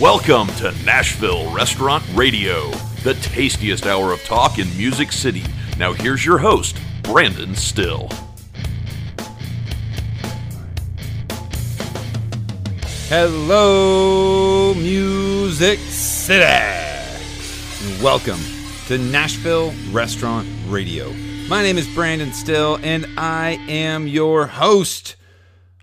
Welcome to Nashville Restaurant Radio, the tastiest hour of talk in Music City. Now, here's your host, Brandon Styll. Hello, Music City. And Welcome to Nashville Restaurant Radio. My name is Brandon Styll, and I am your host.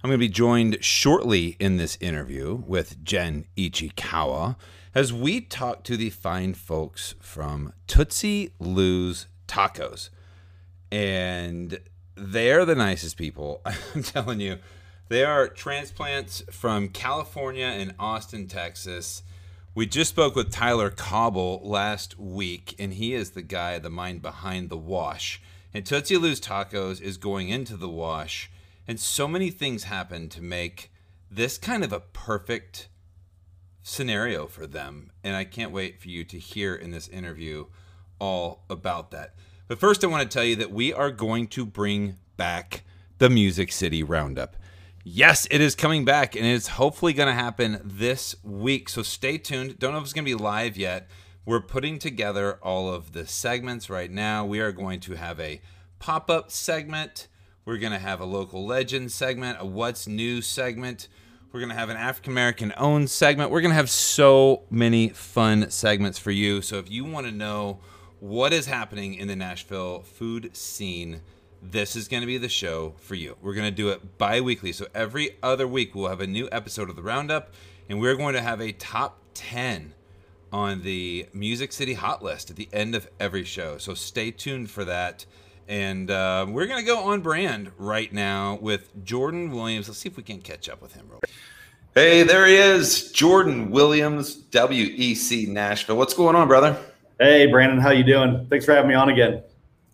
I'm going to be joined shortly in this interview with Jen Ichikawa as we talk to the fine folks from Tootsie Lou's Tacos. And they're the nicest people. I'm telling you. They are transplants from California and Austin, Texas. We just spoke with Tyler Cobble last week, and he is the guy, the mind behind the wash. And Tootsie Lou's Tacos is going into the wash, and so many things happen to make this kind of a perfect scenario for them. And I can't wait for you to hear in this interview all about that. But first, I want to tell you that we are going to bring back the Music City Roundup. Yes, it is coming back, and it's hopefully going to happen this week. So stay tuned. Don't know if it's going to be live yet. We're putting together all of the segments right now. We are going to have a pop up segment. We're going to have a local legend segment, a what's new segment. We're going to have an African American owned segment. We're going to have so many fun segments for you. So if you want to know what is happening in the Nashville food scene, this is going to be the show for you. We're going to do it bi weekly. So every other week, we'll have a new episode of the Roundup, and we're going to have a top 10 on the Music City Hot List at the end of every show. So stay tuned for that. And uh, we're going to go on brand right now with Jordan Williams. Let's see if we can catch up with him real quick. Hey, there he is, Jordan Williams, WEC Nashville. What's going on, brother? Hey, Brandon, how you doing? Thanks for having me on again.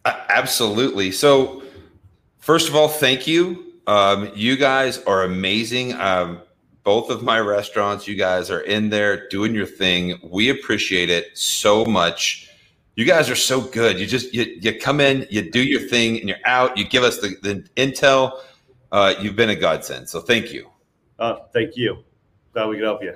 Absolutely. So, first of all, thank you. Um, you guys are amazing. Um, both of my restaurants, you guys are in there doing your thing. We appreciate it so much. You guys are so good. You just you, you come in, you do your thing, and you're out. You give us the, the intel. Uh, you've been a godsend. So thank you. Uh, thank you. Glad we could help you.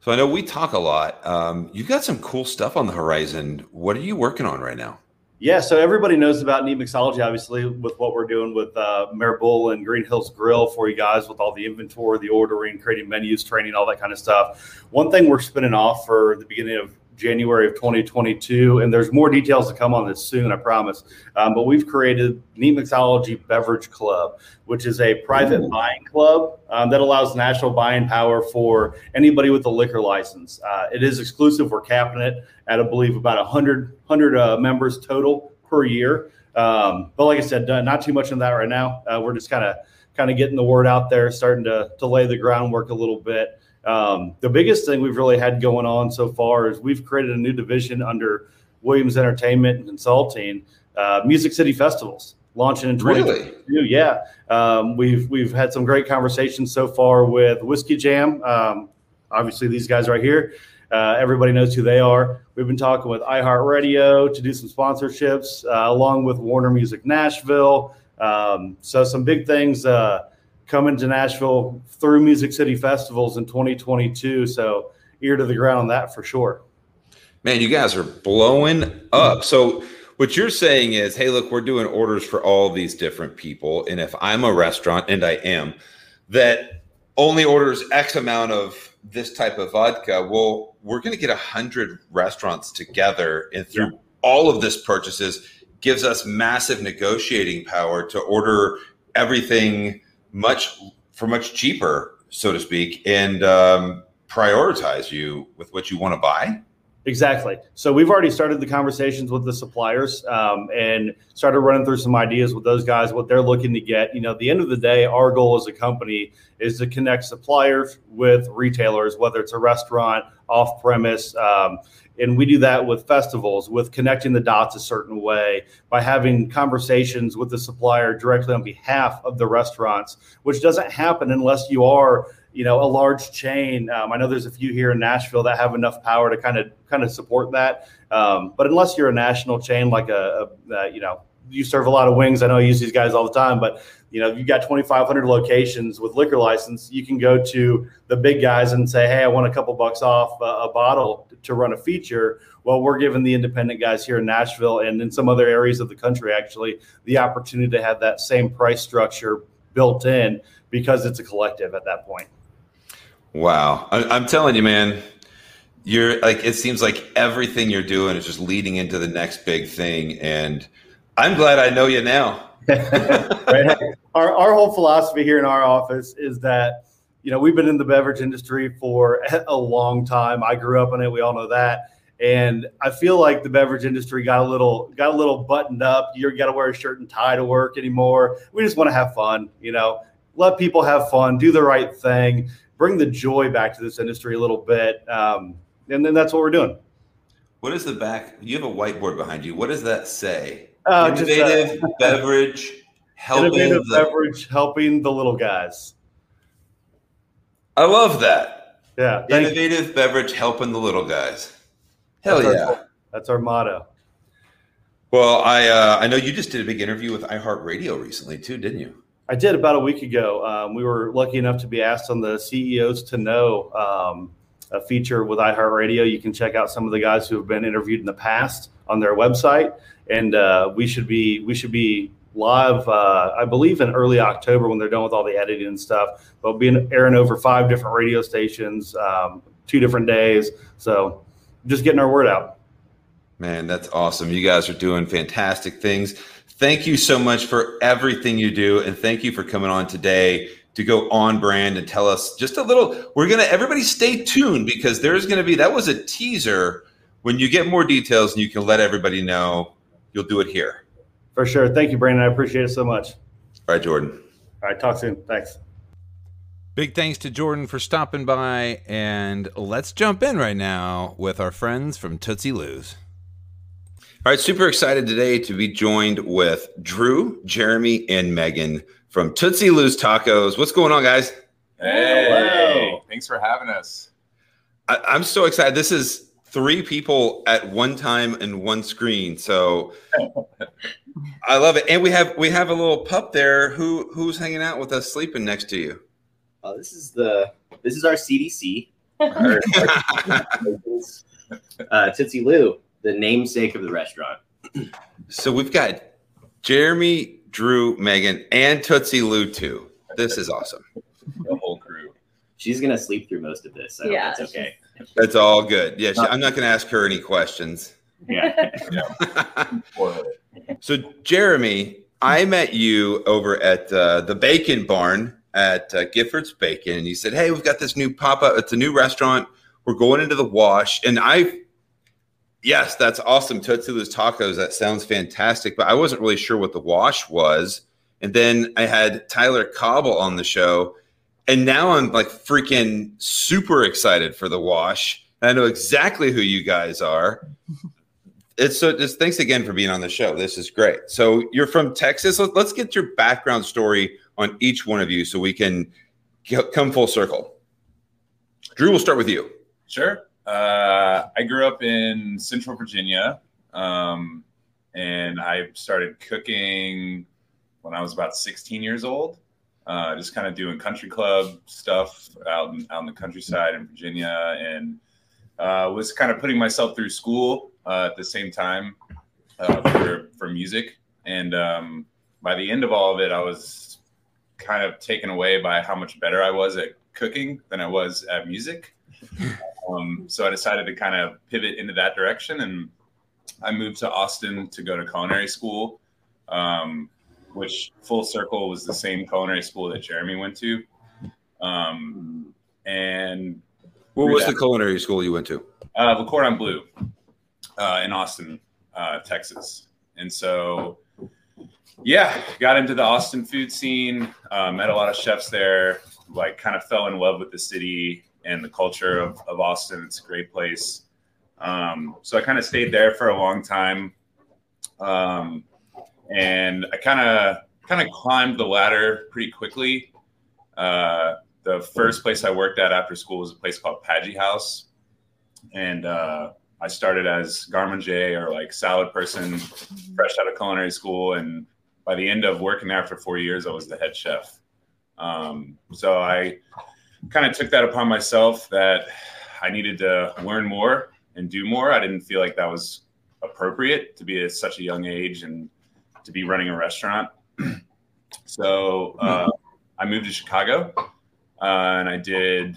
So I know we talk a lot. Um, you've got some cool stuff on the horizon. What are you working on right now? Yeah, so everybody knows about Neat Mixology, obviously, with what we're doing with uh, Mayor Bull and Green Hills Grill for you guys with all the inventory, the ordering, creating menus, training, all that kind of stuff. One thing we're spinning off for the beginning of January of 2022, and there's more details to come on this soon, I promise. Um, but we've created Neat Mixology Beverage Club, which is a private Ooh. buying club um, that allows national buying power for anybody with a liquor license. Uh, it is exclusive. We're capping it at, I believe, about 100, 100 uh, members total per year. Um, but like I said, not too much on that right now. Uh, we're just kind of kind of getting the word out there, starting to to lay the groundwork a little bit. Um, the biggest thing we've really had going on so far is we've created a new division under Williams Entertainment and Consulting, uh, Music City Festivals launching in 2022. Really? Yeah, um, we've we've had some great conversations so far with Whiskey Jam. Um, obviously, these guys right here. Uh, everybody knows who they are. We've been talking with iHeartRadio to do some sponsorships, uh, along with Warner Music Nashville. Um, so some big things. Uh, coming to Nashville through Music City festivals in 2022. So ear to the ground on that for sure. Man, you guys are blowing up. So what you're saying is, hey, look, we're doing orders for all these different people. And if I'm a restaurant, and I am, that only orders X amount of this type of vodka, well, we're going to get a hundred restaurants together and through yeah. all of this purchases gives us massive negotiating power to order everything much for much cheaper, so to speak, and um, prioritize you with what you want to buy? Exactly. So we've already started the conversations with the suppliers um, and started running through some ideas with those guys, what they're looking to get. You know, at the end of the day, our goal as a company is to connect suppliers with retailers, whether it's a restaurant, off premise. Um, and we do that with festivals, with connecting the dots a certain way by having conversations with the supplier directly on behalf of the restaurants, which doesn't happen unless you are you know a large chain. Um, i know there's a few here in nashville that have enough power to kind of kind of support that. Um, but unless you're a national chain like a, a, a, you know you serve a lot of wings. I know i use these guys all the time but you know, if you've got 2,500 locations with liquor license, you can go to the big guys and say, hey, I want a couple bucks off a, a bottle to run a feature. Well, we're giving the independent guys here in Nashville and in some other areas of the country, actually, the opportunity to have that same price structure built in because it's a collective at that point. Wow. I, am telling you, man, you're like, it seems like everything you're doing is just leading into the next big thing. And I'm glad I know you now. Right? Our, our whole philosophy here in our office is that, you know, we've been in the beverage industry for a long time. I grew up in it. We all know that. And I feel like the beverage industry got a little got a little buttoned up. You got to wear a shirt and tie to work anymore. We just want to have fun, you know. Let people have fun, do the right thing, bring the joy back to this industry a little bit, um, and then that's what we're doing. What is the back? You have a whiteboard behind you. What does that say? Uh, innovative just, uh, beverage helping innovative the, beverage helping the little guys. I love that. Yeah, innovative you. beverage helping the little guys. Hell that's yeah, our, that's our motto. Well, I uh, I know you just did a big interview with iHeartRadio recently too, didn't you? I did about a week ago. Um, we were lucky enough to be asked on the CEOs to know um, a feature with iHeartRadio. You can check out some of the guys who have been interviewed in the past on their website and uh, we should be we should be live. Uh, I believe in early October when they're done with all the editing and stuff. But we'll be airing over five different radio stations, um, two different days. So just getting our word out. Man, that's awesome. You guys are doing fantastic things. Thank you so much for everything you do, and thank you for coming on today to go on brand and tell us just a little. We're gonna everybody stay tuned because there's gonna be that was a teaser. When you get more details and you can let everybody know you'll do it here. For sure. Thank you, Brandon. I appreciate it so much. All right, Jordan. All right, talk soon. Thanks. Big thanks to Jordan for stopping by, and let's jump in right now with our friends from Tootsie Lou's. All right, super excited today to be joined with Drew, Jeremy, and Megan from Tootsie Lou's Tacos. What's going on, guys? Hey, Hello. thanks for having us. I, I'm so excited. This is three people at one time in one screen. So I love it. And we have we have a little pup there who who's hanging out with us sleeping next to you. Uh, this is the this is our CDC. our, uh, Tootsie Lou, the namesake of the restaurant. So we've got Jeremy, Drew, Megan, and Tootsie Lou too. This is awesome. The whole crew. She's gonna sleep through most of this. So yeah, that's okay. That's all good. Yeah, she, I'm not going to ask her any questions. Yeah. so, Jeremy, I met you over at uh, the Bacon Barn at uh, Gifford's Bacon, and you said, "Hey, we've got this new pop up. It's a new restaurant. We're going into the Wash." And I, yes, that's awesome. Tootsie Lou's Tacos. That sounds fantastic. But I wasn't really sure what the Wash was. And then I had Tyler Cobble on the show, and now I'm like freaking super excited for the wash. I know exactly who you guys are. It's so just thanks again for being on the show. This is great. So you're from Texas. Let's get your background story on each one of you so we can come full circle. Drew, we'll start with you. Sure. Uh, I grew up in Central Virginia, um, and I started cooking when I was about 16 years old uh, just kind of doing country club stuff out in, out in the countryside in Virginia, and uh, was kind of putting myself through school uh, at the same time uh, for for music. And um, by the end of all of it, I was kind of taken away by how much better I was at cooking than I was at music. Um, so I decided to kind of pivot into that direction, and I moved to Austin to go to culinary school. Um, which full circle was the same culinary school that Jeremy went to. Um, and what was that, the culinary school you went to? Uh, Le Cordon Bleu uh, in Austin, uh, Texas. And so, yeah, got into the Austin food scene, uh, met a lot of chefs there, like kind of fell in love with the city and the culture of, of Austin. It's a great place. Um, so I kind of stayed there for a long time. Um, and I kind of kind of climbed the ladder pretty quickly. Uh, the first place I worked at after school was a place called Paggi House, and uh, I started as garde manger or like salad person, fresh out of culinary school. And by the end of working there for four years, I was the head chef. Um, so I kind of took that upon myself that I needed to learn more and do more. I didn't feel like that was appropriate to be at such a young age and to be running a restaurant. so uh, I moved to Chicago uh, and I did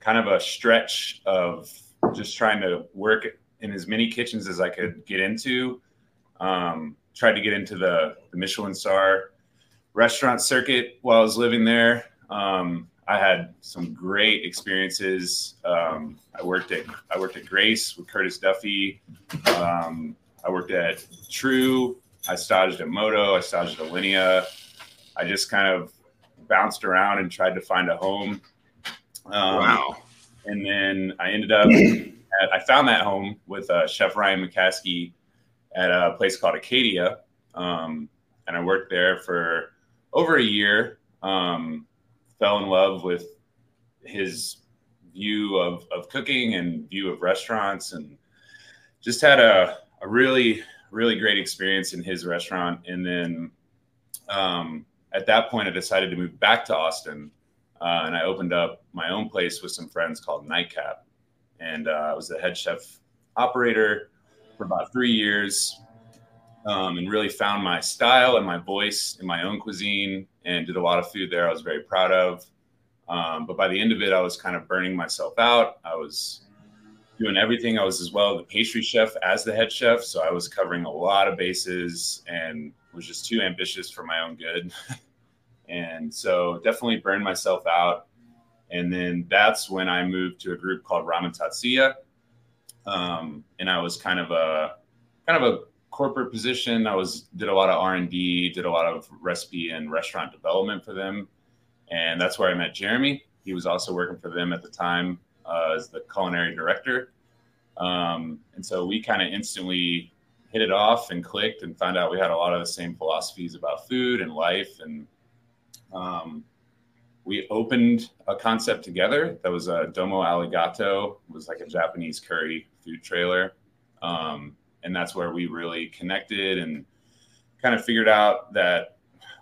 kind of a stretch of just trying to work in as many kitchens as I could get into. Um, tried to get into the, the Michelin star restaurant circuit while I was living there. Um, I had some great experiences. Um, I worked at I worked at Grace with Curtis Duffy. Um, I worked at Tru. I staged at Moto. I staged at Alinea. I just kind of bounced around and tried to find a home. Um, wow. And then I ended up. At, I found that home with uh, Chef Ryan McCaskey at a place called Acadia, um, and I worked there for over a year. Um, fell in love with his view of, of cooking and view of restaurants and just had a, a really really great experience in his restaurant and then um, at that point i decided to move back to austin uh, and i opened up my own place with some friends called nightcap and uh, i was the head chef operator for about three years um, and really found my style and my voice in my own cuisine and did a lot of food there I was very proud of. Um, but by the end of it, I was kind of burning myself out. I was doing everything. I was as well the pastry chef as the head chef. So I was covering a lot of bases and was just too ambitious for my own good. and so definitely burned myself out. And then that's when I moved to a group called Ramen Tatsuya. Um, and I was kind of a kind of a corporate position. I was did a lot of R and D, did a lot of recipe and restaurant development for them, and that's where I met Jeremy. He was also working for them at the time uh, as the culinary director, um, and so we kind of instantly hit it off and clicked, and found out we had a lot of the same philosophies about food and life, and um, we opened a concept together that was a Domo Alley-Gato. It was like a Japanese curry food trailer. Um, and that's where we really connected and kind of figured out that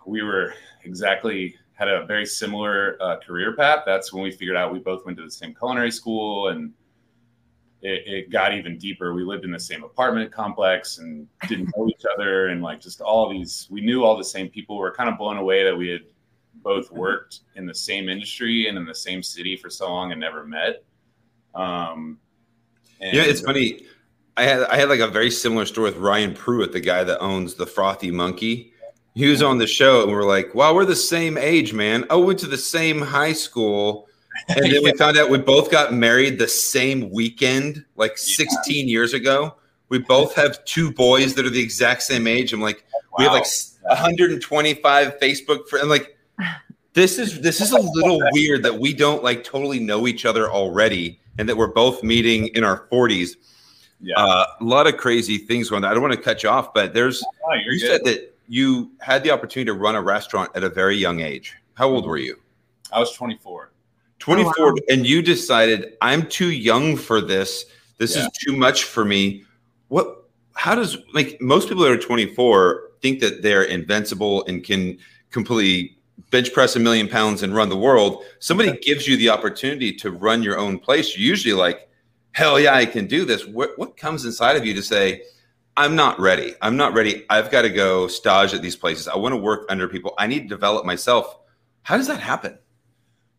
we were exactly had a very similar uh, career path. That's when we figured out we both went to the same culinary school and it, it, got even deeper. We lived in the same apartment complex and didn't know each other. And like just all these, we knew all the same people. We are kind of blown away that we had both worked in the same industry and in the same city for so long and never met. Um, and yeah, it's funny. I had I had like a very similar story with Ryan Pruitt, the guy that owns the Frothy Monkey. He was on the show, and we are like, "Wow, we're the same age, man. Oh, we went to the same high school." And then yeah. we found out we both got married the same weekend, like 16 years ago. We both have two boys that are the exact same age. I'm like, wow. we have like 125 Facebook friends. I'm like, this is this is a little weird that we don't like totally know each other already, and that we're both meeting in our 40s yeah. Uh, a lot of crazy things going on. I don't want to cut you off, but there's oh, you good. said that you had the opportunity to run a restaurant at a very young age. How old were you? I was 24. 24 oh, wow. and you decided I'm too young for this. This yeah. is too much for me. What how does like most people that are 24 think that they're invincible and can completely bench press a million pounds and run the world. Somebody gives you the opportunity to run your own place. You're usually like, hell yeah, I can do this. What, what comes inside of you to say, I'm not ready. I'm not ready. I've got to go stage at these places. I want to work under people. I need to develop myself. How does that happen?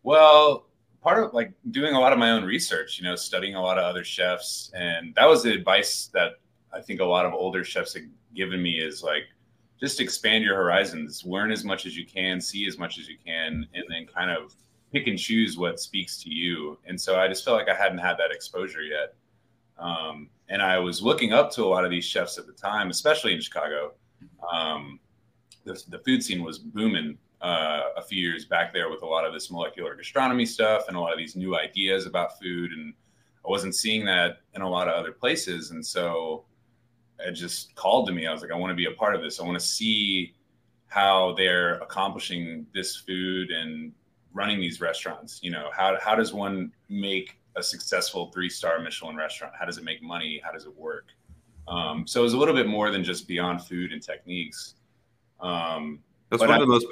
Well, part of like doing a lot of my own research, you know, studying a lot of other chefs. And that was the advice that I think a lot of older chefs have given me is like, just expand your horizons, learn as much as you can, see as much as you can, and then kind of pick and choose what speaks to you. And so I just felt like I hadn't had that exposure yet. Um, and I was looking up to a lot of these chefs at the time, especially in Chicago. Um, the, the, food scene was booming uh, a few years back there with a lot of this molecular gastronomy stuff and a lot of these new ideas about food. And I wasn't seeing that in a lot of other places. And so it just called to me. I was like, I want to be a part of this. I want to see how they're accomplishing this food and running these restaurants you know how, how does one make a successful three star michelin restaurant how does it make money how does it work um, so it was a little bit more than just beyond food and techniques Um, That's one I- of the most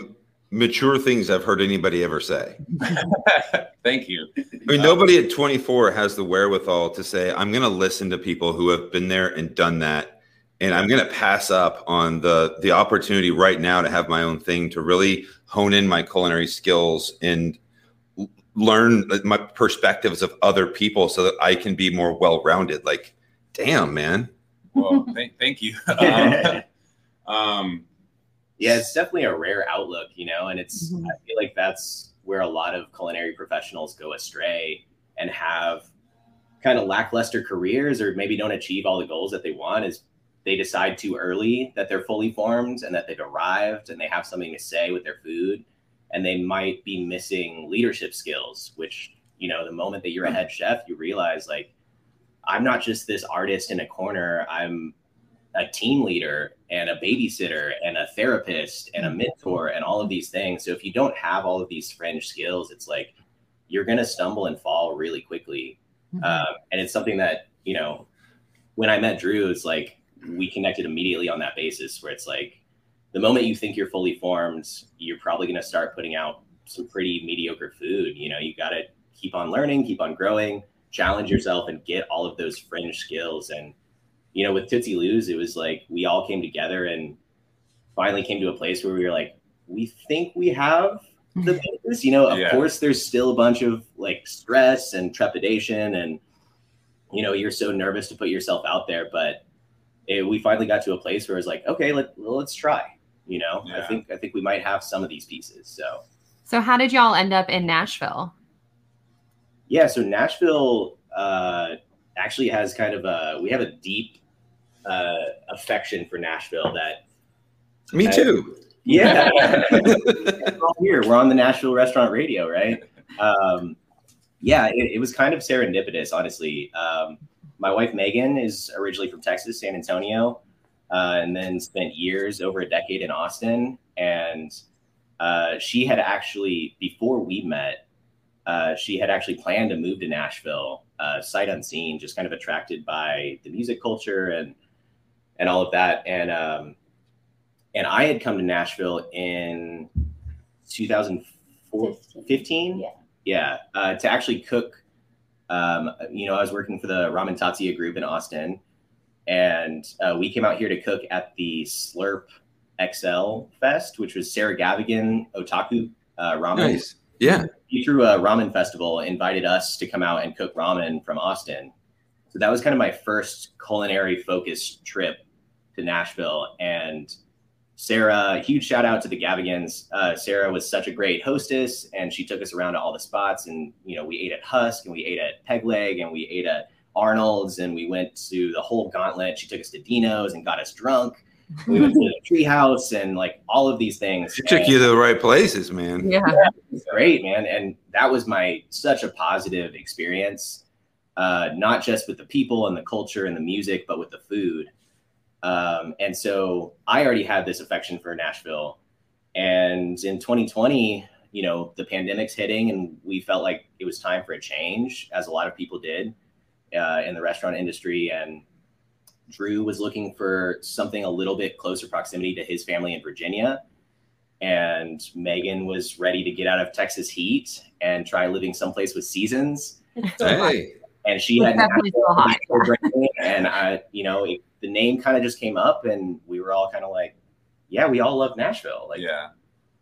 mature things I've heard anybody ever say. thank you. I mean, nobody at 24 has the wherewithal to say, I'm going to listen to people who have been there and done that. And I'm going to pass up on the the opportunity right now to have my own thing to really hone in my culinary skills and learn my perspectives of other people so that I can be more well rounded. Like, damn, man. Well, thank, thank you. Um, um, Yeah, it's definitely a rare outlook, you know, and it's Mhm. I feel like that's where a lot of culinary professionals go astray and have kind of lackluster careers or maybe don't achieve all the goals that they want is they decide too early that they're fully formed and that they've arrived and they have something to say with their food and they might be missing leadership skills which you know the moment that you're a hmm. head chef you realize like i'm not just this artist in a corner i'm a team leader and a babysitter and a therapist and a hmm. mentor and all of these things. So if you don't have all of these fringe skills, it's like you're going to stumble and fall really quickly. Hmm. Um, and it's something that, you know, when I met Drew, it's like we connected immediately on that basis where it's like the moment you think you're fully formed, you're probably going to start putting out some pretty mediocre food. You know, you got to keep on learning, keep on growing, challenge yourself, and get all of those fringe skills. And you know, with Tootsie Lou's, it was like we all came together and finally came to a place where we were like, we think we have the basis. You know, of Yeah. course, there's still a bunch of like stress and trepidation, and you know, you're so nervous to put yourself out there. But it, we finally got to a place where it's like, okay, let, let's try. You know, I think I think we might have some of these pieces. So. So how did y'all end up in Nashville? yeah, so Nashville uh, actually has kind of a we have a deep uh, affection for Nashville that Me too. yeah. We're all here. We're on the Nashville restaurant radio right? Um, yeah it, it was kind of serendipitous honestly. Um, my wife Megan is originally from Texas San Antonio uh, and then spent years over a decade in Austin and uh, she had actually before we met uh, she had actually planned to move to Nashville, uh, sight unseen, just kind of attracted by the music culture and and all of that. And um, and I had come to Nashville in 2015. Yeah. yeah, uh, to actually cook. Um, you know, I was working for the Ramen Tatsuya group in Austin, and uh, we came out here to cook at the Slurp XL Fest, which was Sarah Gavigan Otaku uh, Ramen Nice. Yeah. he through a ramen festival invited us to come out and cook ramen from Austin. So that was kind of my first culinary focused trip to Nashville. And Sarah, huge shout out to the Gavigans. Uh, Sarah was such a great hostess, and she took us around to all the spots. And you know, we ate at Husk, and we ate at Peg Leg, and we ate at Arnold's, and we went to the whole gauntlet. She took us to Dino's and got us drunk. We went to the Treehouse and like all of these things. She took And- you to the right places, man. Yeah. was great, man. And that was my such a positive experience, uh, not just with the people and the culture and the music, but with the food. Um, and so I already had this affection for Nashville. And in 2020, you know, the pandemic's hitting, and we felt like it was time for a change, as a lot of people did uh, in the restaurant industry. And Drew was looking for something a little bit closer proximity to his family in Virginia and Megan was ready to get out of Texas heat and try living someplace with seasons. Hey. And she It's had definitely and I, you know, it, the name kind of just came up, and we were all kind of like, "Yeah, we all love Nashville. Like, yeah.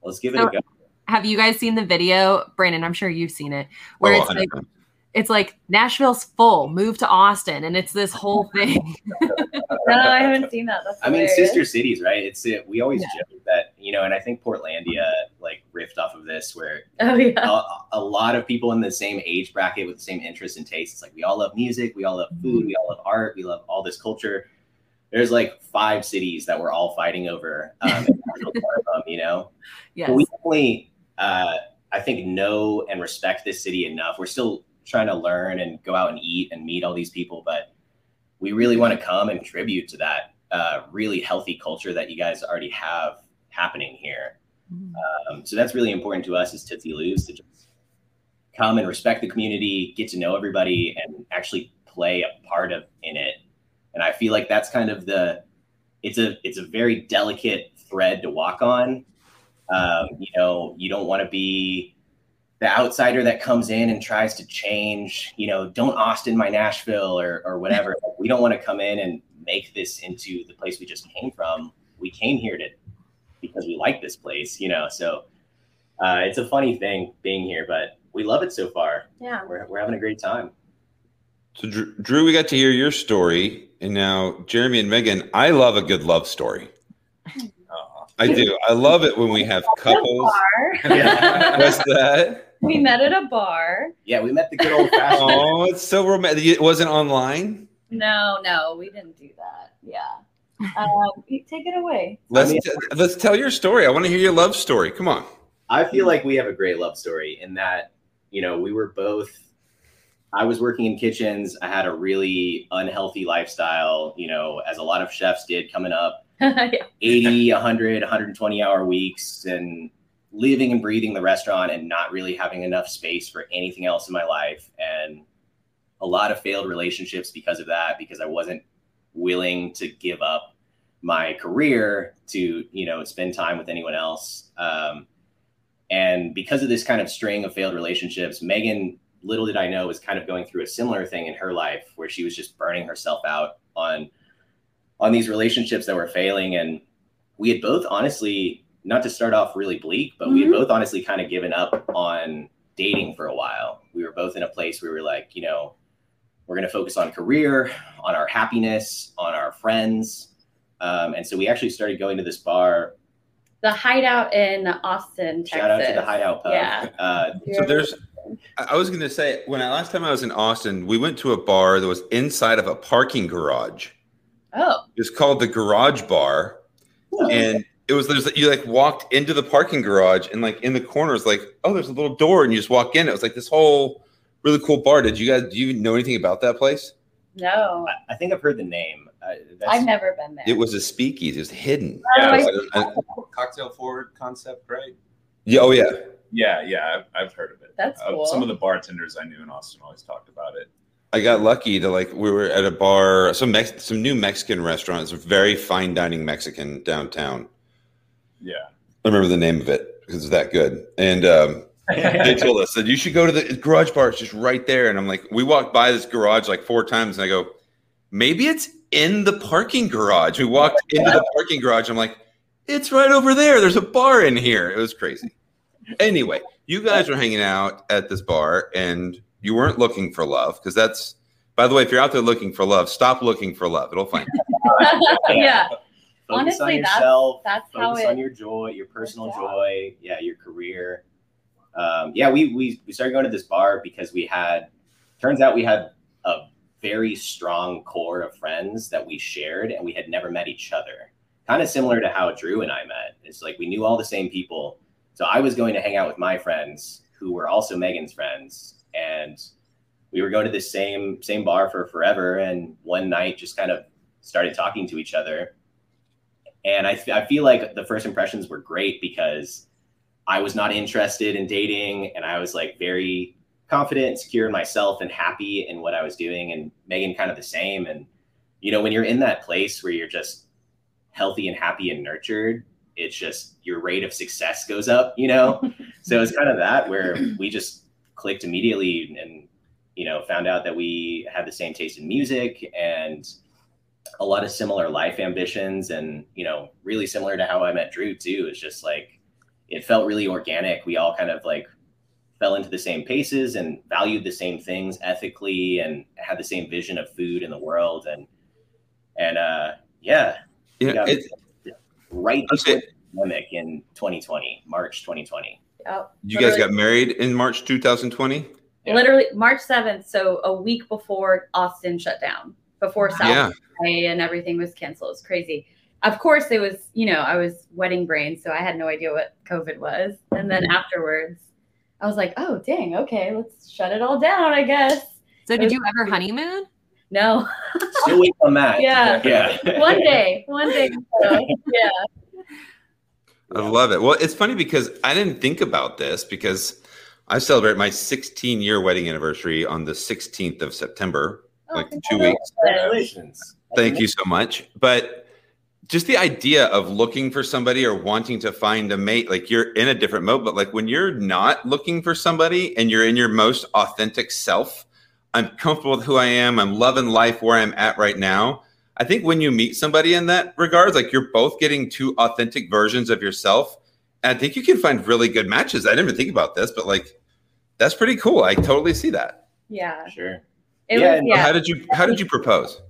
let's give it So- a go." Have you guys seen the video, Brandon? I'm sure you've seen it, where Oh, it's 100%. It's like Nashville's full, move to Austin, and it's this whole thing. No, I haven't seen that. That's I mean, sister cities, right? It's it, we always joke that you know, and I think Portlandia like riffed off of this, where Oh yeah. a, a lot of people in the same age bracket with the same interests and tastes. It's like we all love music, we all love food, we all love art, we love all this culture. There's like five cities that we're all fighting over, um, and Nashville's one of them, you know. Yes. But we definitely, uh, I think, know and respect this city enough. We're still trying to learn and go out and eat and meet all these people, but we really want to come and contribute to that uh, really healthy culture that you guys already have happening here. Um, so that's really important to us as Tootsie Lou's to just come and respect the community, get to know everybody, and actually play a part of in it. And I feel like that's kind of the it's a it's a very delicate thread to walk on. Um, you know, you don't want to be the outsider that comes in and tries to change. You know, don't Austin my Nashville or or whatever. we don't want to come in and make this into the place we just came from. We came here to because we like this place. You know, so uh, it's a funny thing being here, but we love it so far. Yeah. We're we're having a great time. So, Drew, Drew, we got to hear your story, and now Jeremy and Megan. I love a good love story. I do. I love it when we have couples. Bar. What's that? We met at a bar. Yeah, we met the good old fashioned. Oh, it's so romantic. It wasn't online. No, no, we didn't do that. Yeah. Um, take it away. Let's I mean- t- let's tell your story. I want to hear your love story. Come on. I feel like we have a great love story in that, you know, we were both. I was working in kitchens. I had a really unhealthy lifestyle, you know, as a lot of chefs did coming up yeah. 80, 100, 120 hour weeks and living and breathing the restaurant and not really having enough space for anything else in my life. And a lot of failed relationships because of that, because I wasn't willing to give up my career to, you know, spend time with anyone else. Um, and because of this kind of string of failed relationships, Megan, little did I know, was kind of going through a similar thing in her life where she was just burning herself out on on these relationships that were failing. And we had both honestly, not to start off really bleak, but we had Mhm. both honestly kind of given up on dating for a while. We were both in a place where we were like, you know, we're going to focus on career, on our happiness, on our friends. Um, and so we actually started going to this bar. The hideout in Austin, Texas. Shout out to the Hideout Pub. Yeah. Uh, So there's. I I was going to say when I last time I was in Austin, we went to a bar that was inside of a parking garage. Oh. It's called the Garage Bar, and it was there's you like walked into the parking garage and like in the corners like oh there's a little door and you just walk in. It was like this whole really cool bar. Did you guys do you know anything about that place? No. I, I think I've heard the name. Uh, I've never been there. It was a speakeasy. It was hidden. I I- don't- Cocktail forward concept, right? yeah. Oh yeah. Yeah, yeah, I've, I've heard of it. That's Uh, cool. some of the bartenders I knew in Austin always talked about it. I got lucky to like we were at a bar, some Mex- some new Mexican restaurant. It's a very fine dining Mexican downtown. Yeah. I remember the name of it because it's that good. And um, they told us that you should go to the garage bar. It's just right there. And I'm like, we walked by this garage like four times, and I go, maybe it's in the parking garage. We walked into the parking garage. I'm like, it's right over there. There's a bar in here. It was crazy. Anyway, you guys were hanging out at this bar, and you weren't looking for love because that's. By the way, if you're out there looking for love, stop looking for love. It'll find you. yeah. Focus Honestly, on yourself. that's how focus it on your joy, your personal joy. Yeah, your career. Um, yeah, we, we we started going to this bar because we had. Turns out we had a very strong core of friends that we shared, and we had never met each other. Kind of similar to how Drew and I met. It's like we knew all the same people. So I was going to hang out with my friends who were also Megan's friends, and we were going to this same same bar for forever. And one night, just kind of started talking to each other and I, I feel like the first impressions were great because I was not interested in dating and I was like very confident and secure in myself and happy in what I was doing. And Megan kind of the same. And, you know, when you're in that place where you're just healthy and happy and nurtured, it's just your rate of success goes up, you know? so it's kind of that where we just clicked immediately and, you know, found out that we had the same taste in music and a lot of similar life ambitions and you know really similar to how i met drew too it's just like it felt really organic we all kind of like fell into the same paces and valued the same things ethically and had the same vision of food in the world and and uh yeah Yeah, Yeah. it, right Okay. before the pandemic in 2020 march 2020 Yep. you guys got married in March 2020. Yeah. Literally March 7th, so a week before Austin shut down, before South Yeah. by and everything was canceled. It was crazy. Of course, it was, you know, I was wedding brain, so I had no idea what COVID was. And then mm-hmm. afterwards, I was like, oh, dang, okay, let's shut it all down, I guess. So did you ever honeymoon? No, still waiting on that Yeah. yeah one day, one day. so, yeah. I love it. Well, it's funny because I didn't think about this because I celebrate my 16 year wedding anniversary on the 16th of September, Oh, like two weeks. congratulations Thank you so much. But just the idea of looking for somebody or wanting to find a mate, like you're in a different mode, but like when you're not looking for somebody and you're in your most authentic self, I'm comfortable with who I am. I'm loving life where I'm at right now. I think when you meet somebody in that regards, like you're both getting two authentic versions of yourself. And I think you can find really good matches. I didn't even think about this, but like that's pretty cool. I totally see that. Yeah. Sure. It Yeah, was, yeah. How did you how did you propose?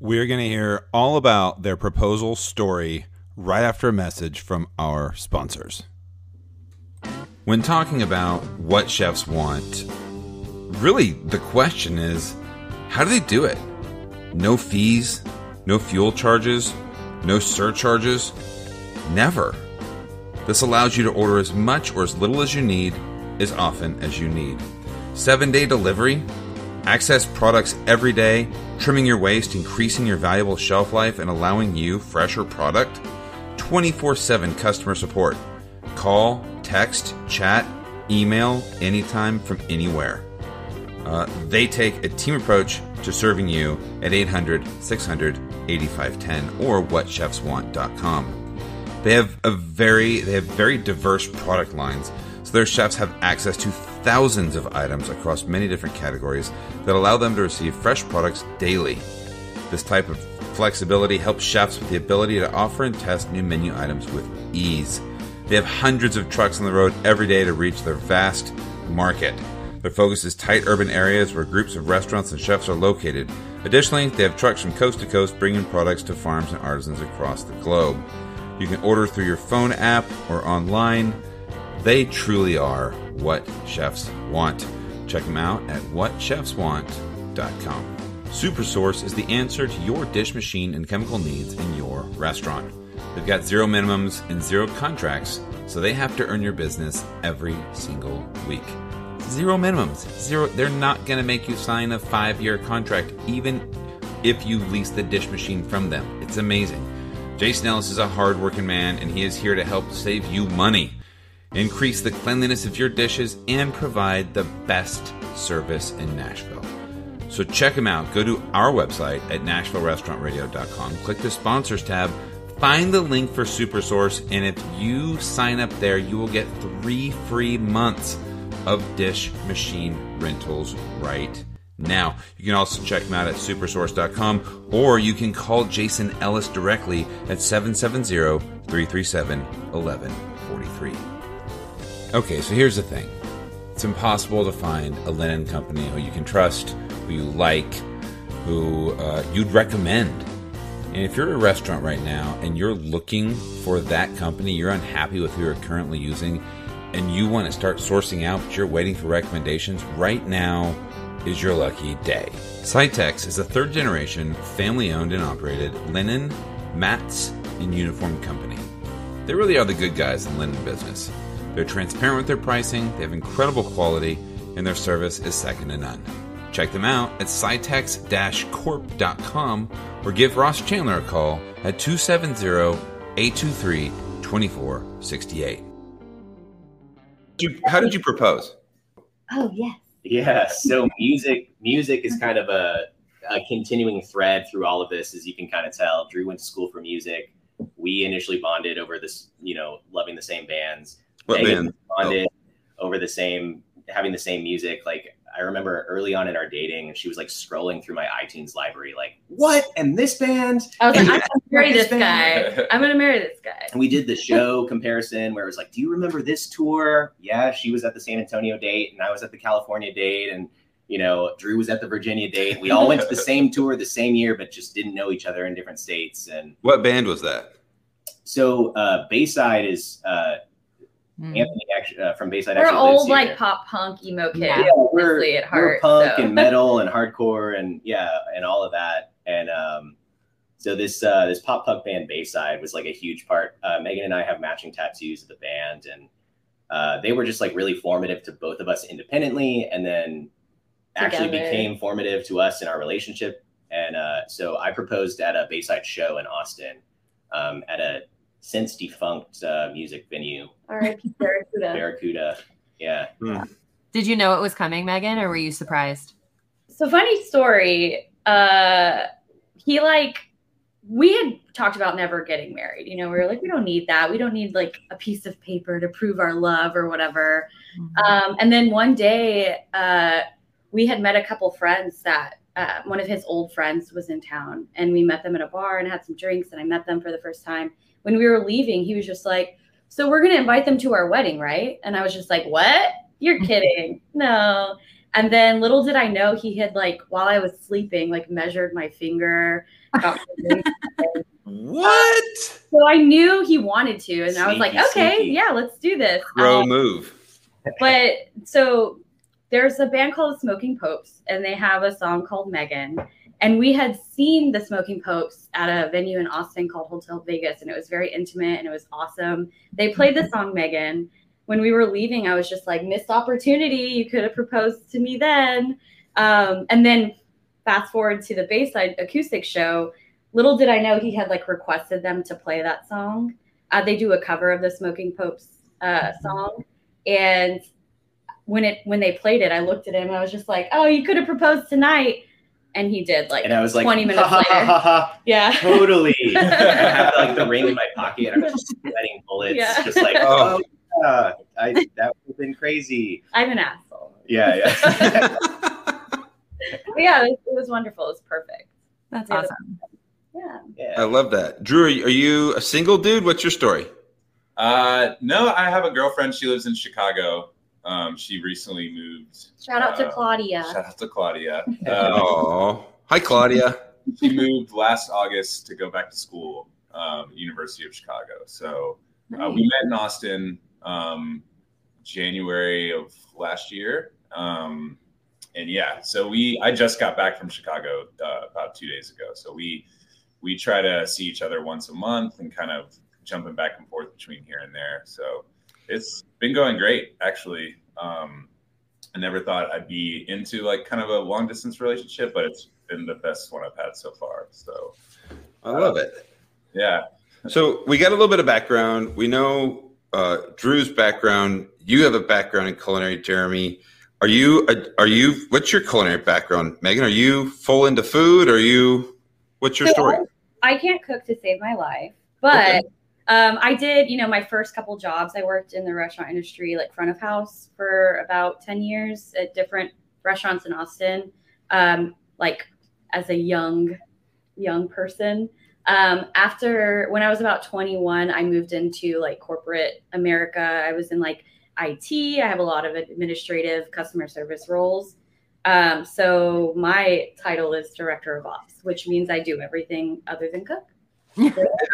We're going to hear all about their proposal story right after a message from our sponsors. When talking about what chefs want, really the question is how do they do it? No fees, no fuel charges, no surcharges? Never. This allows you to order as much or as little as you need, as often as you need. Seven day delivery, access products every day, trimming your waste, increasing your valuable shelf life, and allowing you fresher product. 24 7 customer support. Call, text, chat, email anytime from anywhere. Uh, they take a team approach to serving you at 800 600 8510 or whatchefswant.com. They have a very they have very diverse product lines, so their chefs have access to thousands of items across many different categories that allow them to receive fresh products daily. This type of flexibility helps chefs with the ability to offer and test new menu items with ease. They have hundreds of trucks on the road every day to reach their vast market. Their focus is tight urban areas where groups of restaurants and chefs are located. Additionally, they have trucks from coast to coast bringing products to farms and artisans across the globe. You can order through your phone app or online. They truly are what chefs want. Check them out at whatchefswant.com. Supersource is the answer to your dish machine and chemical needs in your restaurant. They've got zero minimums and zero contracts, so they have to earn your business every single week. Zero minimums. Zero. They're not going to make you sign a five year contract, even if you lease the dish machine from them. It's amazing. Jason Ellis is a hardworking man, and he is here to help save you money, increase the cleanliness of your dishes, and provide the best service in Nashville. So check them out. Go to our website at NashvilleRestaurantRadio.com. Click the sponsors tab. Find the link for Supersource, and if you sign up there, you will get three free months of dish machine rentals right now. You can also check them out at supersource.com or you can call Jason Ellis directly at 770-337-1143. Okay, so here's the thing. It's impossible to find a linen company who you can trust, who you like, who uh, you'd recommend. And if you're a restaurant right now and you're looking for that company, you're unhappy with who you're currently using, and you want to start sourcing out, but you're waiting for recommendations, right now is your lucky day. Sitex is a third generation, family owned and operated linen, mats, and uniform company. They really are the good guys in linen business. They're transparent with their pricing, they have incredible quality, and their service is second to none. Check them out at sitex-corp.com or give Ross Chandler a call at 270-823-2468. How did you propose? Oh yes. Yeah. So music, music is kind of a, a continuing thread through all of this, as you can kind of tell. Drew went to school for music. We initially bonded over this, you know, loving the same bands. What Megan band? bonded over the same, having the same music. Like I remember early on in our dating, and she was like scrolling through my iTunes library, like, "What? And this band?" I was like, I'm gonna marry this band?" guy. I'm gonna marry this guy. And we did the show comparison where it was like, do you remember this tour? Yeah, she was at the San Antonio date and I was at the California date and you know, Drew was at the Virginia date. We all went to the same tour the same year, but just didn't know each other in different states. And What band was that? so uh Bayside is uh Hmm. Anthony actually uh, from Bayside We're actually old like pop punk emo kids, Yeah, we're, honestly, at we're punk so. and metal and hardcore and yeah and all of that. And um so this uh this pop punk band Bayside was like a huge part. Uh megan and i have matching tattoos of the band and uh they were just like really formative to both of us independently and then actually became formative to us in our relationship. And uh so i proposed at a Bayside show in austin um at a since defunct uh music venue R.I.P. Barracuda. barracuda yeah Did you know it was coming, Megan, or were you surprised? So funny story. Uh, he like we had talked about never getting married. You know, we were like, we don't need that. We don't need like a piece of paper to prove our love or whatever. Um, and then one day, uh, we had met a couple friends that uh, one of his old friends was in town, and we met them at a bar and had some drinks. And I met them for the first time. When we were leaving, he was just like, "So we're gonna invite them to our wedding, right?" And I was just like, "What? You're kidding? No." And then little did I know he had like while I was sleeping, like measured my finger. my. What? so I knew he wanted to, and I was like, okay, sneaky. yeah, let's do this. Pro Um, move. but so there's a band called Smoking Popes, and they have a song called Megan. And we had seen the Smoking Popes at a venue in Austin called Hotel Vegas, and it was very intimate and it was awesome. They played the song Megan. When we were leaving, I was just like, missed opportunity. You could have proposed to me then. Um, and then fast forward to the Bayside acoustic show. Little did I know he had like requested them to play that song. Uh, they do a cover of the Smoking Popes uh, song, and when it when they played it, I looked at him. I was just like, "Oh, you could have proposed tonight," and he did. Like, And I was like, 20 minutes ha, ha, ha, later. ha, ha. yeah, totally. I have like the ring in my pocket. I'm just sweating bullets. Yeah. Just like, Oh. oh, yeah, I, that would have been crazy. I'm an asshole. Yeah, yeah. But yeah, it was, it was wonderful. It was perfect. That's Yeah. awesome. Yeah. yeah. I love that. Drew, are you, are you a single dude? What's your story? Uh, no, I have a girlfriend. She lives in Chicago. Um, she recently moved. Shout out to uh, Claudia. Shout out to Claudia. Um, Oh, hi, Claudia. she moved last August to go back to school, um, University of Chicago. So uh, we met in Austin um, January of last year. Um, and yeah, so we I just got back from Chicago uh, about two days ago. So we we try to see each other once a month and kind of jumping back and forth between here and there. So it's been going great actually. Um, I never thought I'd be into like kind of a long distance relationship, but it's been the best one I've had so far. So I love it. yeah, So we got a little bit of background. We know uh, Drew's background. You have a background in culinary, Jeremy. Are you? Are you? What's your culinary background, Megan? Are you full into food? Are you? What's your So story? I can't cook to save my life, but Okay. Um, I did, you know, my first couple jobs. I worked in the restaurant industry, like front of house, for about 10 years at different restaurants in Austin, um, like as a young, young person. Um, after when I was about 21, I moved into like corporate America. I was in like IT, I have a lot of administrative customer service roles. Um, so my title is director of ops, which means I do everything other than cook.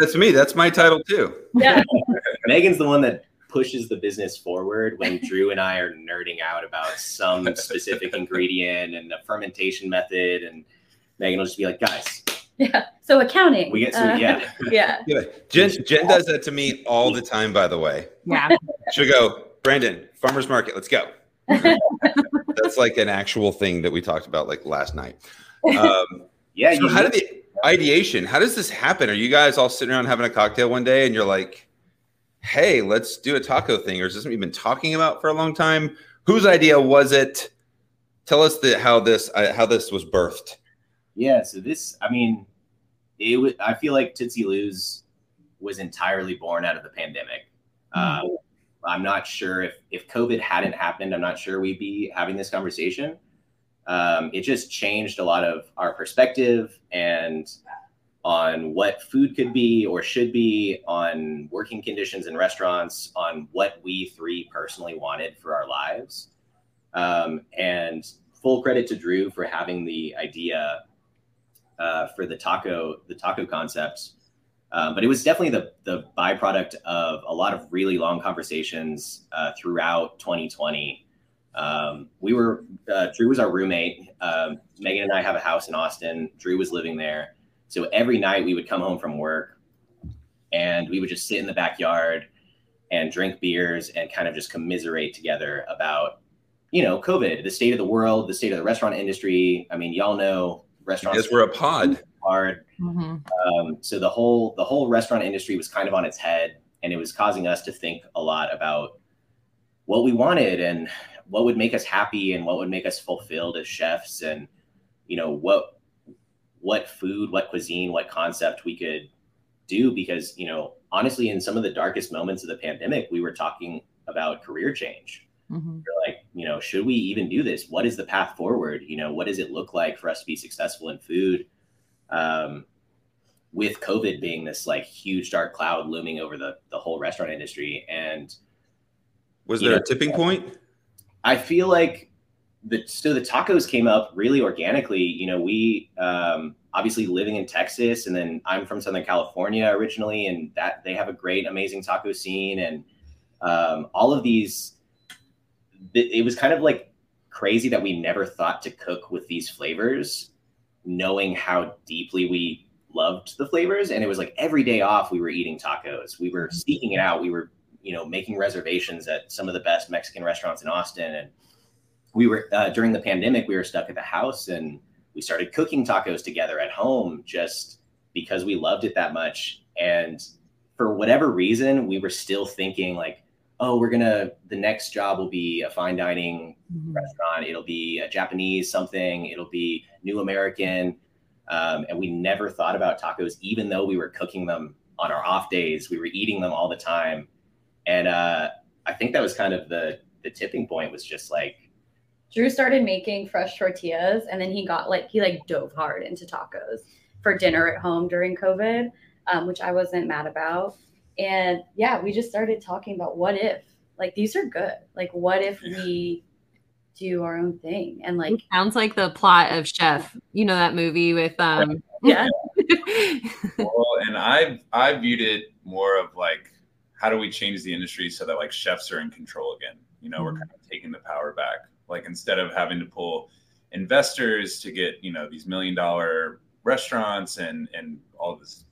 That's me. That's my title too. Yeah. Megan's the one that pushes the business forward when Drew and I are nerding out about some specific ingredient and the fermentation method. And Megan will just be like, guys, yeah. So accounting. we get uh, some, yeah. yeah. Yeah. Jen, Jen does that to me all the time. By the way, Yeah. she'll go, Brandon, farmers market. Let's go. That's like an actual thing that we talked about like last night. Um, Yeah. so how did the ideation? How does this happen? Are you guys all sitting around having a cocktail one day and you're like, "Hey, let's do a taco thing," or is this something you've been talking about for a long time? Whose idea was it? Tell us the, how this uh, how this was birthed. Yeah, so this, I mean, it. wa- I feel like Tootsie Lou's was entirely born out of the pandemic. Uh, I'm not sure if if COVID hadn't happened, I'm not sure we'd be having this conversation. Um, it just changed a lot of our perspective and on what food could be or should be, on working conditions in restaurants, on what we three personally wanted for our lives. Um, and full credit to Drew for having the idea uh, for the taco the taco concept. Um, but it was definitely the the byproduct of a lot of really long conversations uh, throughout 2020. Um, we were uh, Drew was our roommate. Um, Megan and I have a house in Austin. Drew was living there, so every night we would come home from work, and we would just sit in the backyard and drink beers and kind of just commiserate together about you know COVID, the state of the world, the state of the restaurant industry. I mean, y'all know restaurants Because we're a pod. hard. hmm Um, so the whole the whole restaurant industry was kind of on its head, and it was causing us to think a lot about what we wanted and what would make us happy and what would make us fulfilled as chefs, and you know what what food, what cuisine, what concept we could do because, you know, honestly, in some of the darkest moments of the pandemic, we were talking about career change. Mhm. We're like, you know, should we even do this? What is the path forward? You know, what does it look like for us to be successful in food? Um, with COVID being this like huge dark cloud looming over the the whole restaurant industry, and Was there know- a tipping point? I feel like the so the tacos came up really organically. You know, we um, obviously living in Texas, and then I'm from Southern California originally, and that they have a great, amazing taco scene, and um, all of these. It it was kind of like crazy that we never thought to cook with these flavors, knowing how deeply we loved the flavors, and it was like every day off we were eating tacos. We were seeking it out. We were you know making reservations at some of the best Mexican restaurants in Austin, and we were uh, during the pandemic we were stuck at the house and we started cooking tacos together at home just because we loved it that much. And for whatever reason we were still thinking like oh we're gonna the next job will be a fine dining Mhm. restaurant. It'll be a japanese something. It'll be new american. Um, and we never thought about tacos even though we were cooking them on our off days. We were eating them all the time and uh, i think that was kind of the the tipping point was just like Drew started making fresh tortillas and then he got like he like dove hard into tacos for dinner at home during COVID, um, which I wasn't mad about. And yeah, we just started talking about what if like these are good. Like what if we do our own thing and like Sounds like the plot of Chef. You know that movie with um yeah. well, and I've I viewed it more of like how do we change the industry so that like chefs are in control again? You know, we're mm-hmm. kind of taking the power back. Like instead of having to pull investors to get you know these million dollar restaurants and and all this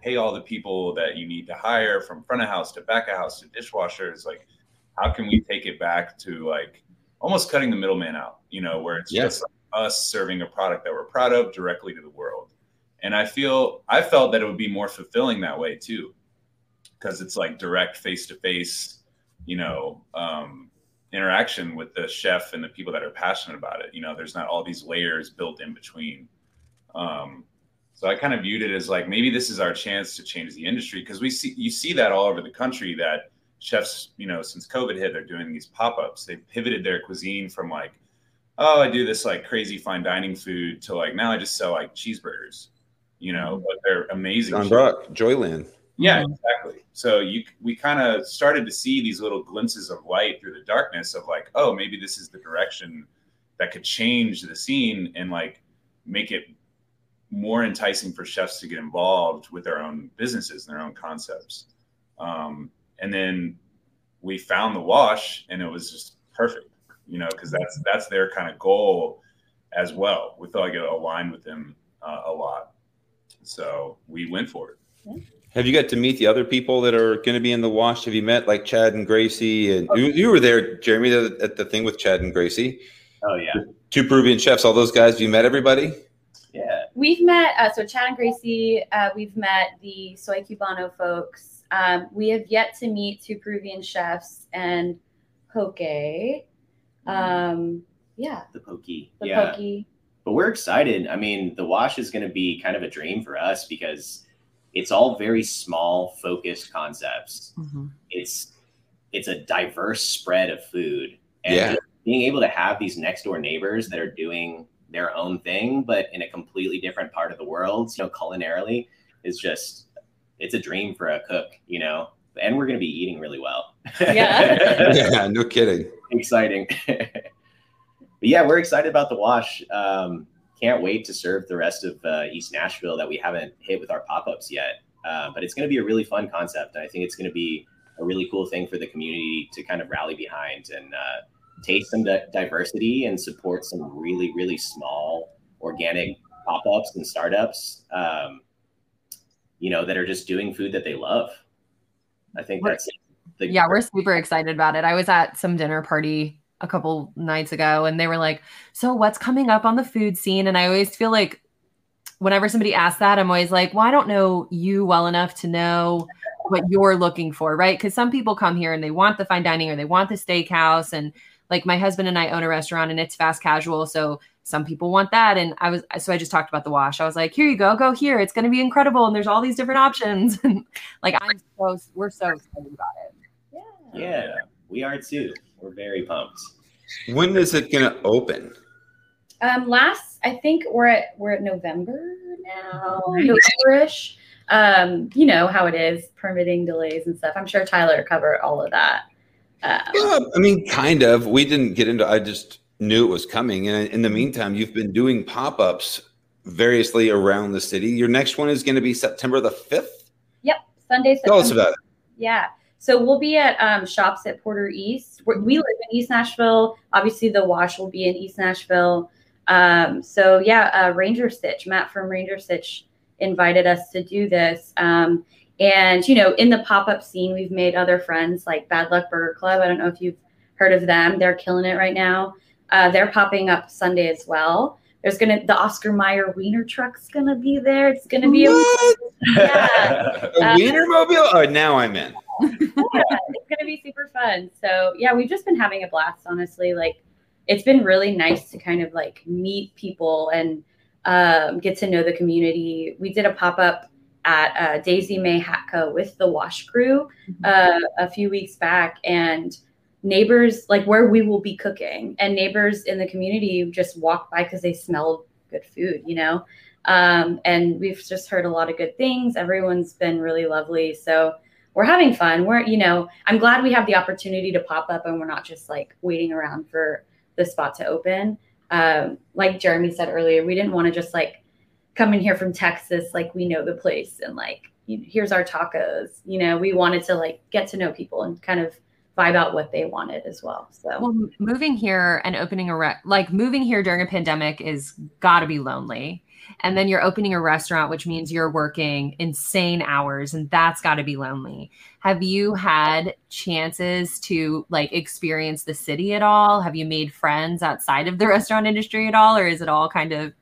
pay all the people that you need to hire from front of house to back of house to dishwashers like how can we take it back to like almost cutting the middleman out you know where it's Yeah. just like us serving a product that we're proud of directly to the world and i feel i felt that it would be more fulfilling that way too because it's like direct face to face you know um, interaction with the chef and the people that are passionate about it you know? There's not all these layers built in between. Um, so i kind of viewed it as like maybe this is our chance to change the industry because we see you see that all over the country that chefs you know since covid hit they're doing these pop-ups. They pivoted their cuisine from like oh i do this like crazy fine dining food to like now i just sell like cheeseburgers you know? But they're amazing. Sean. Brock, Joyland. Yeah, exactly. So you we kind of started to see these little glimpses of light through the darkness of like, oh, maybe this is the direction that could change the scene and like make it more enticing for chefs to get involved with their own businesses and their own concepts. Um, and then we found the wash, and it was just perfect, you know, because that's that's their kind of goal as well. We felt like it aligned with them uh, a lot, so we went for it. Have you got to meet the other people that are going to be in the wash? Have you met like Chad and Gracie? And you, you were there, Jeremy, at at the thing with Chad and Gracie, oh yeah two Peruvian chefs. All those guys. Have you met everybody? yeah We've met, uh, so Chad and Gracie, uh, we've met the Soy Cubano folks. Um, we have yet to meet two Peruvian chefs and Poke. Um, yeah, the pokey the yeah Poke. but we're excited. I mean, the wash is going to be kind of a dream for us because it's all very small, focused concepts. Mhm. It's it's a diverse spread of food, and Yeah. being able to have these next door neighbors that are doing their own thing, but in a completely different part of the world, you know, culinarily, is just it's a dream for a cook, you know. And we're going to be eating really well. Yeah. yeah, no kidding. exciting. but yeah, we're excited about the wash. Um, can't wait to serve the rest of uh, East Nashville that we haven't hit with our pop ups yet. Uh, but it's going to be a really fun concept, and I think it's going to be a really cool thing for the community to kind of rally behind and uh, taste some di- diversity and support some really, really small organic pop ups and startups. Um, you know that are just doing food that they love. I think that's the yeah, we're super excited about it. I was at some dinner party a couple nights ago and they were like, So what's coming up on the food scene? And I always feel like whenever somebody asks that, I'm always like, Well, I don't know you well enough to know what you're looking for, right? Because some people come here and they want the fine dining or they want the steakhouse. And like my husband and I own a restaurant and it's fast casual. So some people want that. And I was, so I just talked about the wash. I was like, here you go, go here. It's going to be incredible. And there's all these different options. And like, I'm so, we're so excited about it. Yeah. Yeah, we are too. We're very pumped. When is it going to open? Um, last I think we're at we're at November now, November-ish. Um, you know how it is, permitting delays and stuff. I'm sure Tyler covered all of that. Um, Yeah, I mean, kind of. We didn't get into. I just knew it was coming, and in the meantime, you've been doing pop ups variously around the city. Your next one is going to be September the fifth. yep, Sunday. Tell us about it. Yeah. So we'll be at um, shops at Porter East. We're, we live in East Nashville. Obviously, the wash will be in East Nashville. Um, so yeah, uh, Ranger Stitch, Matt from Ranger Stitch invited us to do this. Um, and you know, in the pop-up scene, we've made other friends like Bad Luck Burger Club. I don't know if you've heard of them. They're killing it right now. Uh, they're popping up Sunday as well. There's gonna the Oscar Mayer Wiener truck's gonna be there. It's gonna be a What? yeah. A Uh, Wienermobile? Oh, now I'm in. Yeah, it's gonna be super fun. So yeah, we've just been having a blast, honestly. Like it's been really nice to kind of like meet people and um, get to know the community. We did a pop up at uh, Daisy May Hatco with the Wash Crew uh, a few weeks back, and neighbors like where we will be cooking, and neighbors in the community just walk by because they smelled good food, you know. Um, and we've just heard a lot of good things. Everyone's been really lovely. So we're having fun. We're, you know, I'm glad we have the opportunity to pop up and we're not just like waiting around for the spot to open. Um, like Jeremy said earlier, we didn't want to just like come in here from Texas, like we know the place and like, here's our tacos. You know, we wanted to like get to know people and kind of vibe out what they wanted as well. So Well, moving here and opening a like moving here during a pandemic is got to be lonely. And then you're opening a restaurant, which means you're working insane hours, and that's got to be lonely. Have you had chances to like experience the city at all? Have you made friends outside of the restaurant industry at all, or is it all kind of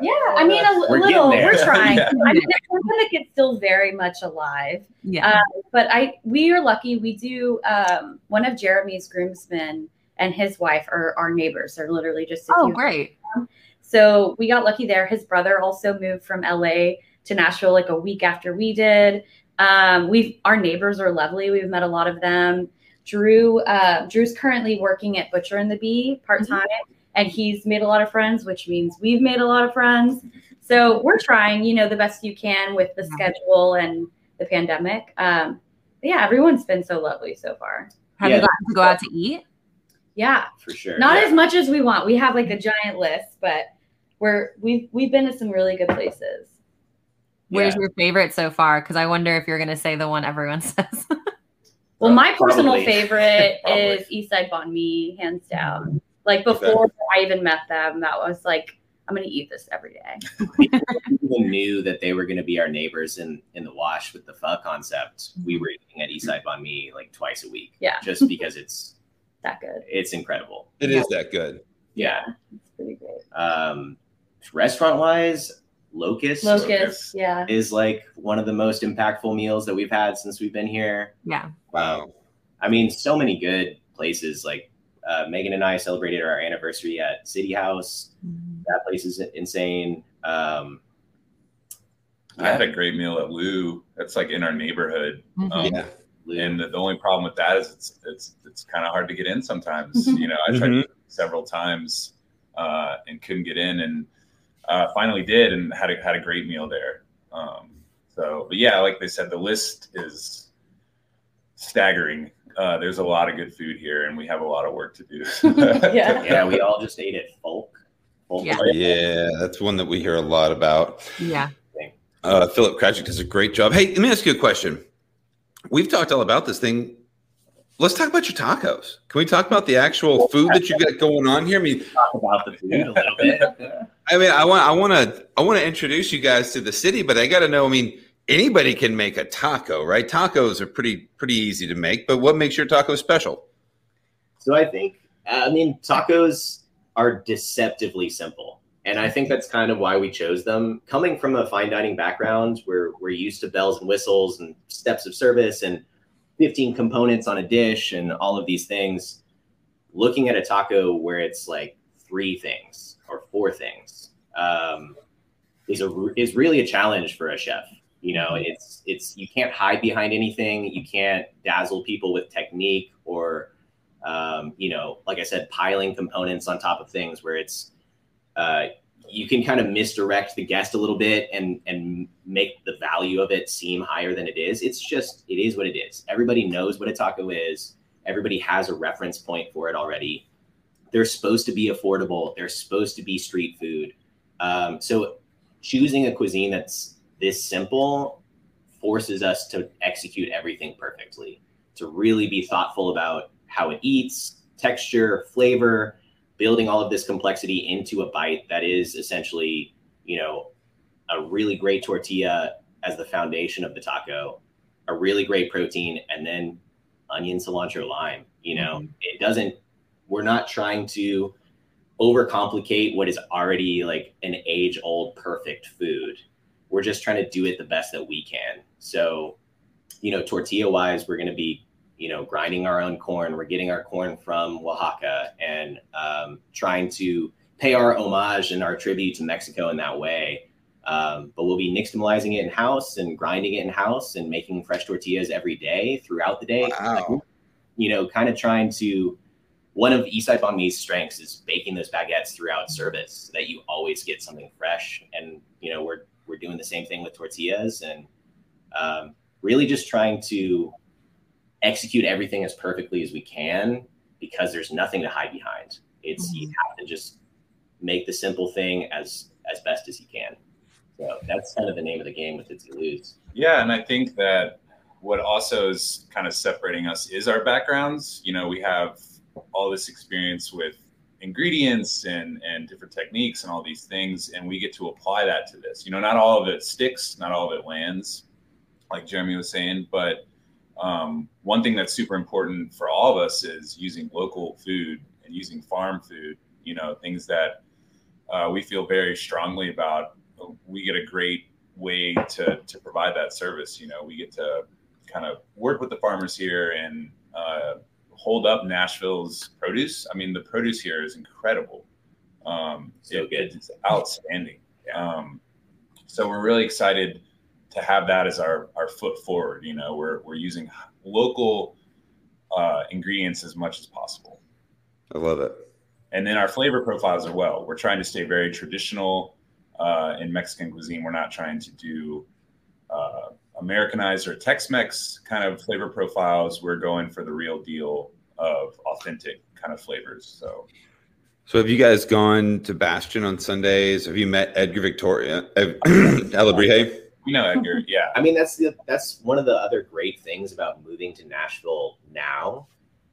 yeah, I mean, a, We're little, we're trying. Yeah. I mean, the pandemic is still very much alive. yeah? Uh, but I we are lucky. We do um, one of Jeremy's groomsmen and his wife are our neighbors. They're literally just a oh, few- great. So we got lucky there. His brother also moved from LA to Nashville like a week after we did. Um, we've our neighbors are lovely. We've met a lot of them. Drew uh, Drew's currently working at Butcher and the Bee part time, and he's made a lot of friends, which means we've made a lot of friends. So we're trying, you know, the best you can with the Yeah. schedule and the pandemic. Um, yeah, everyone's been so lovely so far. Have Yeah. you gotten to go out to eat? Yeah, For sure. not Yeah. as much as we want. We have like a giant list, but we're we've we've been to some really good places. Where's Yeah. your favorite so far? Because I wonder if you're going to say the one everyone says. Well, my Probably. personal favorite is Eastside Banh Mi, hands down. Like before I even met them, that was like I'm gonna eat this every day. even knew that they were going to be our neighbors in in the wash with the pho concept. We were eating at Eastside Banh Mi like twice a week. Yeah. Just because it's That good. it's incredible. It is that good. Yeah. It's pretty great. Um, restaurant wise, Locust, Locust, yeah. is like one of the most impactful meals that we've had since we've been here. yeah. Wow. I mean, so many good places. Like uh, Megan and I celebrated our anniversary at City House. That place is insane. Um, I had a great meal at Lou. That's like in our neighborhood. Mhm. Um, Yeah. And the, the only problem with that is it's it's it's kind of hard to get in sometimes. you know, I tried Mhm. several times uh, and couldn't get in, and uh, finally did, and had a had a great meal there. Um, so, but yeah, like they said, the list is staggering. Uh, there's a lot of good food here, and we have a lot of work to do. Yeah. yeah, we all just ate at Folk. Folk Yeah. Yeah, that's one that we hear a lot about. Yeah. Uh, Philip Krajeck does a great job. Hey, let me ask you a question. We've talked all about this thing. Let's talk about your tacos. Can we talk about the actual food that you got going on here? I mean, talk about the food a little bit. I mean, I want, I want to, I want to introduce you guys to the city, but I got to know. I mean, anybody can make a taco, right? Tacos are pretty, pretty easy to make. But what makes your taco special? So I think, uh, I mean, tacos are deceptively simple. And I think that's kind of why we chose them. Coming from a fine dining background, where we're used to bells and whistles and steps of service and 15 components on a dish and all of these things. looking at a taco where it's like three things or four things um, is a is really a challenge for a chef. You know, it's it's you can't hide behind anything. You can't dazzle people with technique or um, you know, like I said, piling components on top of things where it's uh, you can kind of misdirect the guest a little bit and and make the value of it seem higher than it is. It's just it is what it is. Everybody knows what a taco is. Everybody has a reference point for it already. They're supposed to be affordable. They're supposed to be street food. Um, so choosing a cuisine that's this simple forces us to execute everything perfectly. To really be thoughtful about how it eats, texture, flavor, building all of this complexity into a bite that is essentially, you know, a really great tortilla as the foundation of the taco, a really great protein, and then onion, cilantro, lime. You know, mm-hmm. it doesn't, we're not trying to overcomplicate what is already like an age old perfect food. We're just trying to do it the best that we can. So, you know, tortilla wise, we're going to be you know, grinding our own corn. We're getting our corn from Oaxaca and um, trying to pay our homage and our tribute to Mexico in that way. Um, but we'll be nixtamalizing it in house and grinding it in house and making fresh tortillas every day throughout the day. Wow. You know, kind of trying to. One of Eastside Banh Mi's strengths is baking those baguettes throughout service so that you always get something fresh. And you know, we're we're doing the same thing with tortillas and um, really just trying to execute everything as perfectly as we can because there's nothing to hide behind. It's mm-hmm. you have to just make the simple thing as as best as you can. So that's kind of the name of the game with Tootsie Lou's. Yeah, and I think that what also is kind of separating us is our backgrounds. You know, we have all this experience with ingredients and and different techniques and all these things, and we get to apply that to this. You know, not all of it sticks, not all of it lands, like Jeremy was saying, but um, one thing that's super important for all of us is using local food and using farm food. You know, things that uh, we feel very strongly about. We get a great way to to provide that service. You know, we get to kind of work with the farmers here and uh, hold up Nashville's produce. I mean, the produce here is incredible. Um, so it, it's outstanding. Um, so we're really excited to have that as our our foot forward. You know, we're we're using local uh, ingredients as much as possible. I love it. And then our flavor profiles as well. We're trying to stay very traditional uh, in Mexican cuisine. We're not trying to do uh, Americanized or Tex-Mex kind of flavor profiles. We're going for the real deal of authentic kind of flavors. So. So have you guys gone to Bastion on Sundays? Have you met Edgar Victoria, Alebrije? You know Edgar, yeah. I mean, that's the that's one of the other great things about moving to Nashville now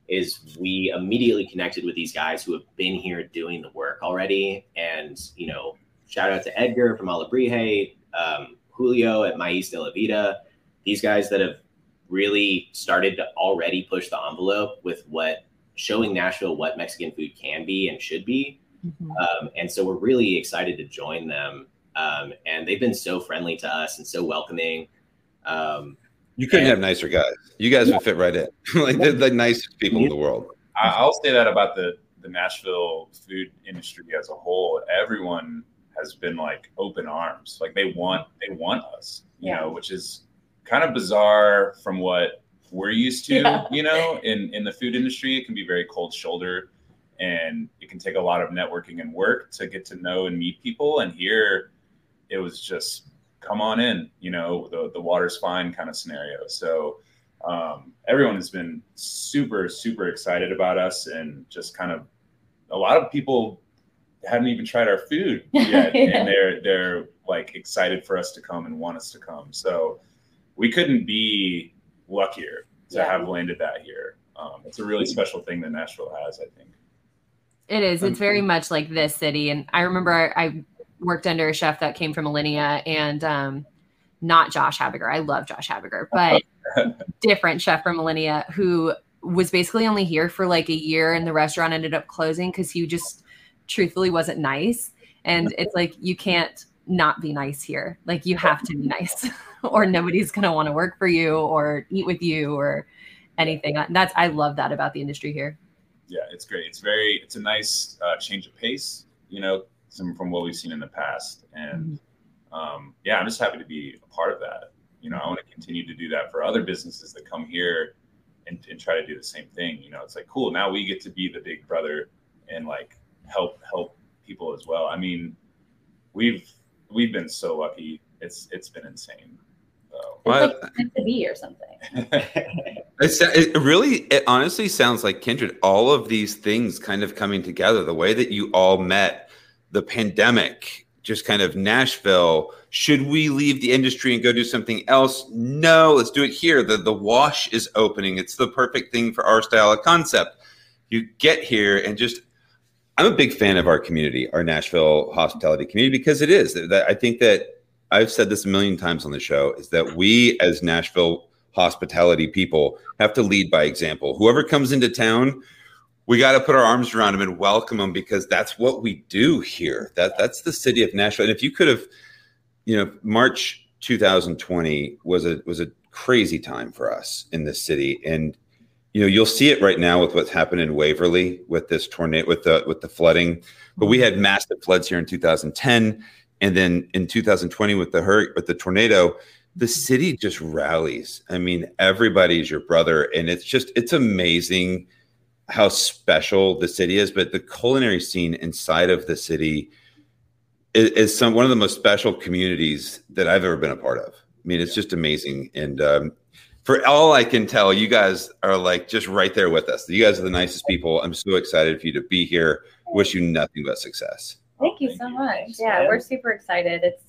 is we immediately connected with these guys who have been here doing the work already. And, you know, shout out to Edgar from Alebrije, um, Julio at Maíz de la Vida, these guys that have really started to already push the envelope with what showing Nashville what Mexican food can be and should be. Mm-hmm. Um, and so we're really excited to join them um, and they've been so friendly to us and so welcoming. Um, you couldn't and, have nicer guys. You guys yeah. would fit right in. like they're the nicest people in the world. I'll say that about the the Nashville food industry as a whole. Everyone has been like open arms. Like they want they want us, you yeah. know, which is kind of bizarre from what we're used to, yeah. you know, in in the food industry. It can be very cold shoulder and it can take a lot of networking and work to get to know and meet people. And here it was just come on in, you know, the, the water's fine kind of scenario. So um, everyone has been super, super excited about us and just kind of a lot of people hadn't even tried our food yet. yeah. And they're, they're like excited for us to come and want us to come. So we couldn't be luckier to yeah. have landed that here. Um, it's a really special thing that Nashville has, I think. It is. It's very much like this city. And I remember I worked under a chef that came from Alinea and um, not Josh Habiger. I love Josh Habiger, but different chef from Alinea who was basically only here for like a year and the restaurant ended up closing because he just truthfully wasn't nice. And it's like, you can't not be nice here. Like, you have to be nice or nobody's going to want to work for you or eat with you or anything. That's, I love that about the industry here. yeah, it's great. It's very, it's a nice uh, change of pace, you know, some from what we've seen in the past. And um, yeah, I'm just happy to be a part of that. You know, I want to continue to do that for other businesses that come here and, and try to do the same thing. You know, it's like cool. Now we get to be the big brother and like help help people as well. I mean, we've we've been so lucky. It's it's been insane. So. It's like meant to be or something. It's, it really, it honestly sounds like kindred. All of these things kind of coming together. The way that you all met, the pandemic, just kind of Nashville. Should we leave the industry and go do something else? No, let's do it here. The the wash is opening. It's the perfect thing for our style of concept. You get here and just. I'm a big fan of our community, our Nashville hospitality community, because it is. I think that I've said this a million times on the show is that we as Nashville hospitality people have to lead by example. Whoever comes into town, we got to put our arms around them and welcome them because that's what we do here. That that's the city of Nashville. And if you could have, you know, March 2020 was a was a crazy time for us in this city, and you know you'll see it right now with what's happened in Waverly with this tornado with the with the flooding. But we had massive floods here in 2010, and then in 2020 with the hurricane with the tornado the city just rallies. I mean, everybody's your brother, and it's just it's amazing how special the city is. But the culinary scene inside of the city is, is some one of the most special communities that I've ever been a part of. I mean, it's just amazing, and um, for all I can tell, you guys are like just right there with us. You guys are the nicest people. I'm so excited for you to be here. Wish you nothing but success. Thank you so much. Yeah, we're super excited. It's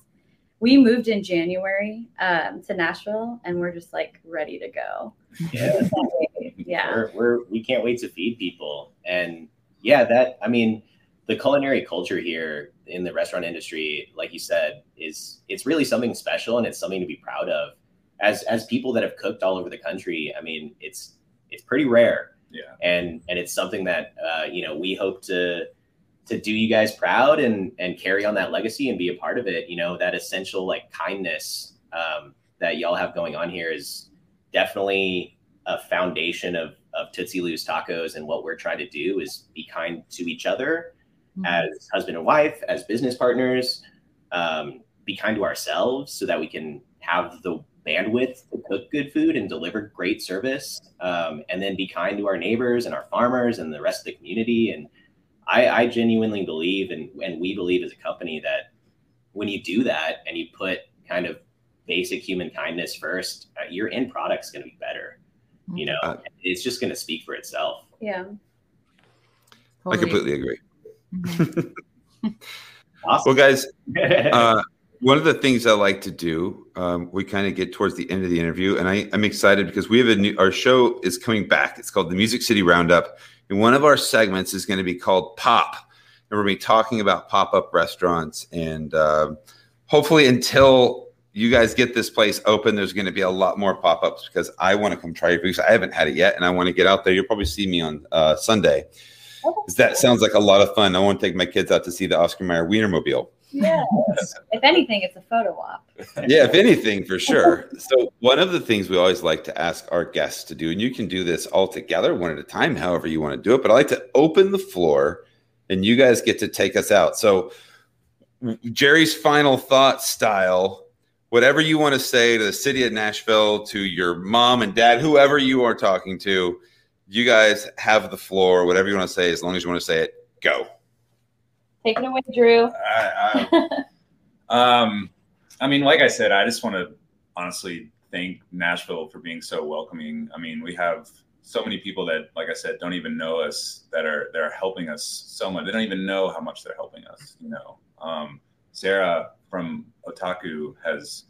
we moved in January um, to Nashville, and we're just like ready to go. Yeah, yeah. We're, we're we can't wait to feed people, and yeah, that I mean, the culinary culture here in the restaurant industry, like you said, is it's really something special, and it's something to be proud of. As as people that have cooked all over the country, I mean, it's it's pretty rare, Yeah. and and it's something that uh, you know we hope to to do you guys proud and and carry on that legacy and be a part of it. You know, that essential like kindness um, that y'all have going on here is definitely a foundation of of Tootsie Lou's Tacos. And what we're trying to do is be kind to each other as husband and wife, as business partners. Um, be kind to ourselves so that we can have the bandwidth to cook good food and deliver great service. Um, and then be kind to our neighbors and our farmers and the rest of the community. And I, I genuinely believe, and, and we believe as a company, that when you do that and you put kind of basic human kindness first, uh, your end product's going to be better. You know, Uh, it's just going to speak for itself. Yeah. I completely agree. Mhm. Awesome. Well, guys, uh, one of the things I like to do, um, we kind of get towards the end of the interview, and I, I'm excited because we have a new, our show is coming back. It's called the Music City Roundup, and one of our segments is going to be called Pop, and we're going to be talking about pop up restaurants, and um hopefully until you guys get this place open, there's going to be a lot more pop ups because I want to come try your because I haven't had it yet, and I want to get out there. You'll probably see me on uh, Sunday. That sounds like a lot of fun. I want to take my kids out to see the Oscar Mayer Wienermobile. Yeah. if anything, it's a photo op. yeah, if anything, for sure. So, one of the things we always like to ask our guests to do, and you can do this all together, one at a time, however you want to do it, but I like to open the floor and you guys get to take us out. So, Jerry's final thought style, whatever you want to say to the city of Nashville, to your mom and dad, whoever you are talking to, you guys have the floor, whatever you want to say, as long as you want to say it, go. Take it away, Drew. I, I, um, I mean, like I said, I just want to honestly thank Nashville for being so welcoming. I mean, we have so many people that, like I said, don't even know us that are that are helping us so much. They don't even know how much they're helping us. You know, um, Sarah from Otaku has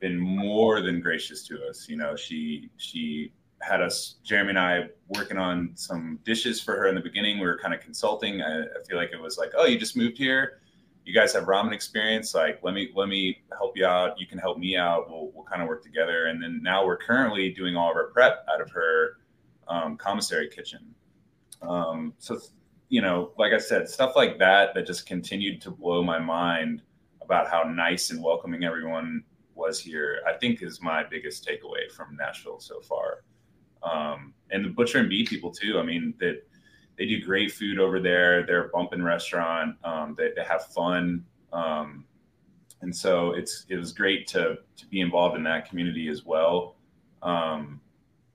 been more than gracious to us. You know, she she had us, Jeremy and I, working on some dishes for her in the beginning. We were kind of consulting. I, I feel like it was like, oh, you just moved here. You guys have ramen experience. Like, let me let me help you out. You can help me out. We'll we'll kind of work together. And then now we're currently doing all of our prep out of her um, commissary kitchen. Um, so you know, like I said, stuff like that that just continued to blow my mind about how nice and welcoming everyone was here. I think is my biggest takeaway from Nashville so far um, and the butcher and bee people too. I mean that they do great food over there. They're a bumping restaurant. Um, they, they have fun. Um, and so it's it was great to to be involved in that community as well. Um,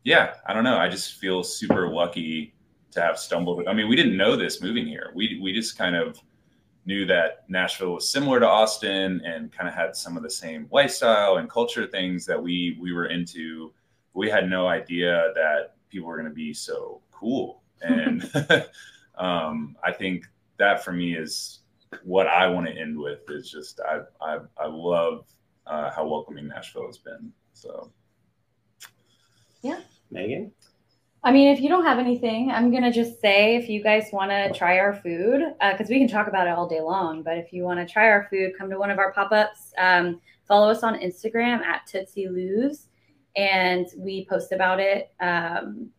yeah, I don't know. I just feel super lucky to have stumbled. I mean, we didn't know this moving here. We we just kind of knew that Nashville was similar to Austin and kind of had some of the same lifestyle and culture things that we we were into. We had no idea that people were going to be so cool, and um, I think that for me is what I want to end with is just I I, I love uh, how welcoming Nashville has been. So, yeah, Megan. I mean, if you don't have anything, I'm gonna just say if you guys want to try our food, because uh, we can talk about it all day long. But if you want to try our food, come to one of our pop-ups. Um, follow us on Instagram at Tootsie Lou's, and we post about it. Um,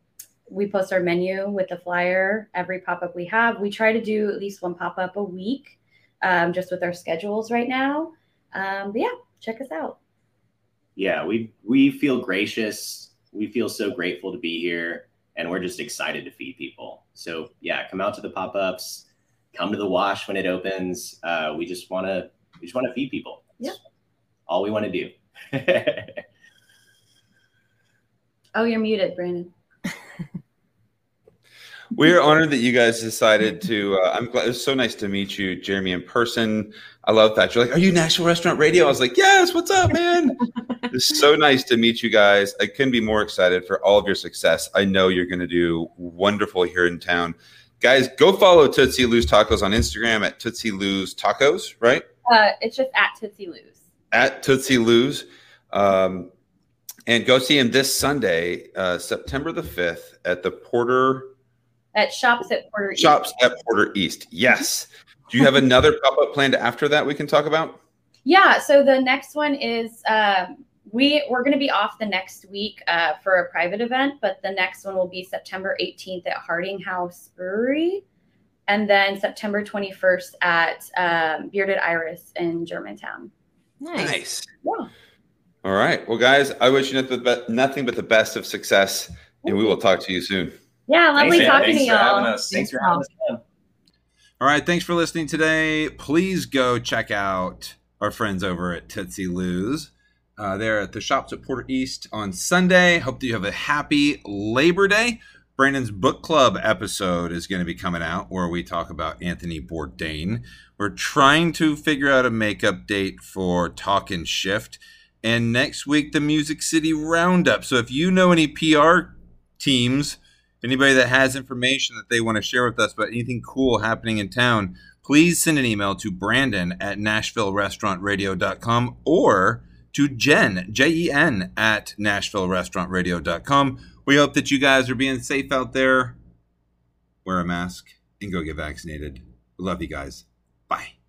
we post our menu with the flyer every pop-up we have. We try to do at least one pop-up a week, um, just with our schedules right now. Um, but yeah, check us out. Yeah, we we feel gracious. We feel so grateful to be here and we're just excited to feed people. So yeah, come out to the pop ups, come to the wash when it opens. Uh, we just want to we just want to feed people. Yeah, all we want to do. oh, you're muted, Brandon. We're honored that you guys decided to. Uh, I'm glad. It was so nice to meet you, Jeremy, in person. I love that. You're like, "Are you Nashville Restaurant Radio?" I was like, "Yes." What's up, man? it's so nice to meet you guys. I couldn't be more excited for all of your success. I know you're going to do wonderful here in town, guys. Go follow Tootsie Lou's Tacos on Instagram at Tootsie Lou's Tacos. Right? Uh, it's just at Tootsie Lou's. At Tootsie Lou's. Um, and go see him this Sunday, uh, September the 5th at the Porter at shops at Porter East. shops at Porter East. Yes. Do you have another pop up planned after that we can talk about? Yeah. So the next one is um, we we're going to be off the next week uh, for a private event, but the next one will be September 18th at Harding House Brewery, and then September 21st at um, Bearded Iris in Germantown. Nice. nice. Yeah. All right. Well, guys, I wish you nothing but the best of success, and we will talk to you soon. Yeah, lovely thanks, talking to y'all. Thanks, thanks for having us. All right, thanks for listening today. Please go check out our friends over at Tootsie Lou's. Uh, they're at the shops at Porter East on Sunday. Hope that you have a happy Labor Day. Brandon's book club episode is going to be coming out where we talk about Anthony Bourdain. We're trying to figure out a makeup date for Talk and Shift. And next week, the Music City Roundup. So if you know any PR teams anybody that has information that they want to share with us about anything cool happening in town, please send an email to Brandon at NashvilleRestaurantRadio.com or to Jen, J E N, at NashvilleRestaurantRadio.com. We hope that you guys are being safe out there. Wear a mask and go get vaccinated. We love you guys. Bye.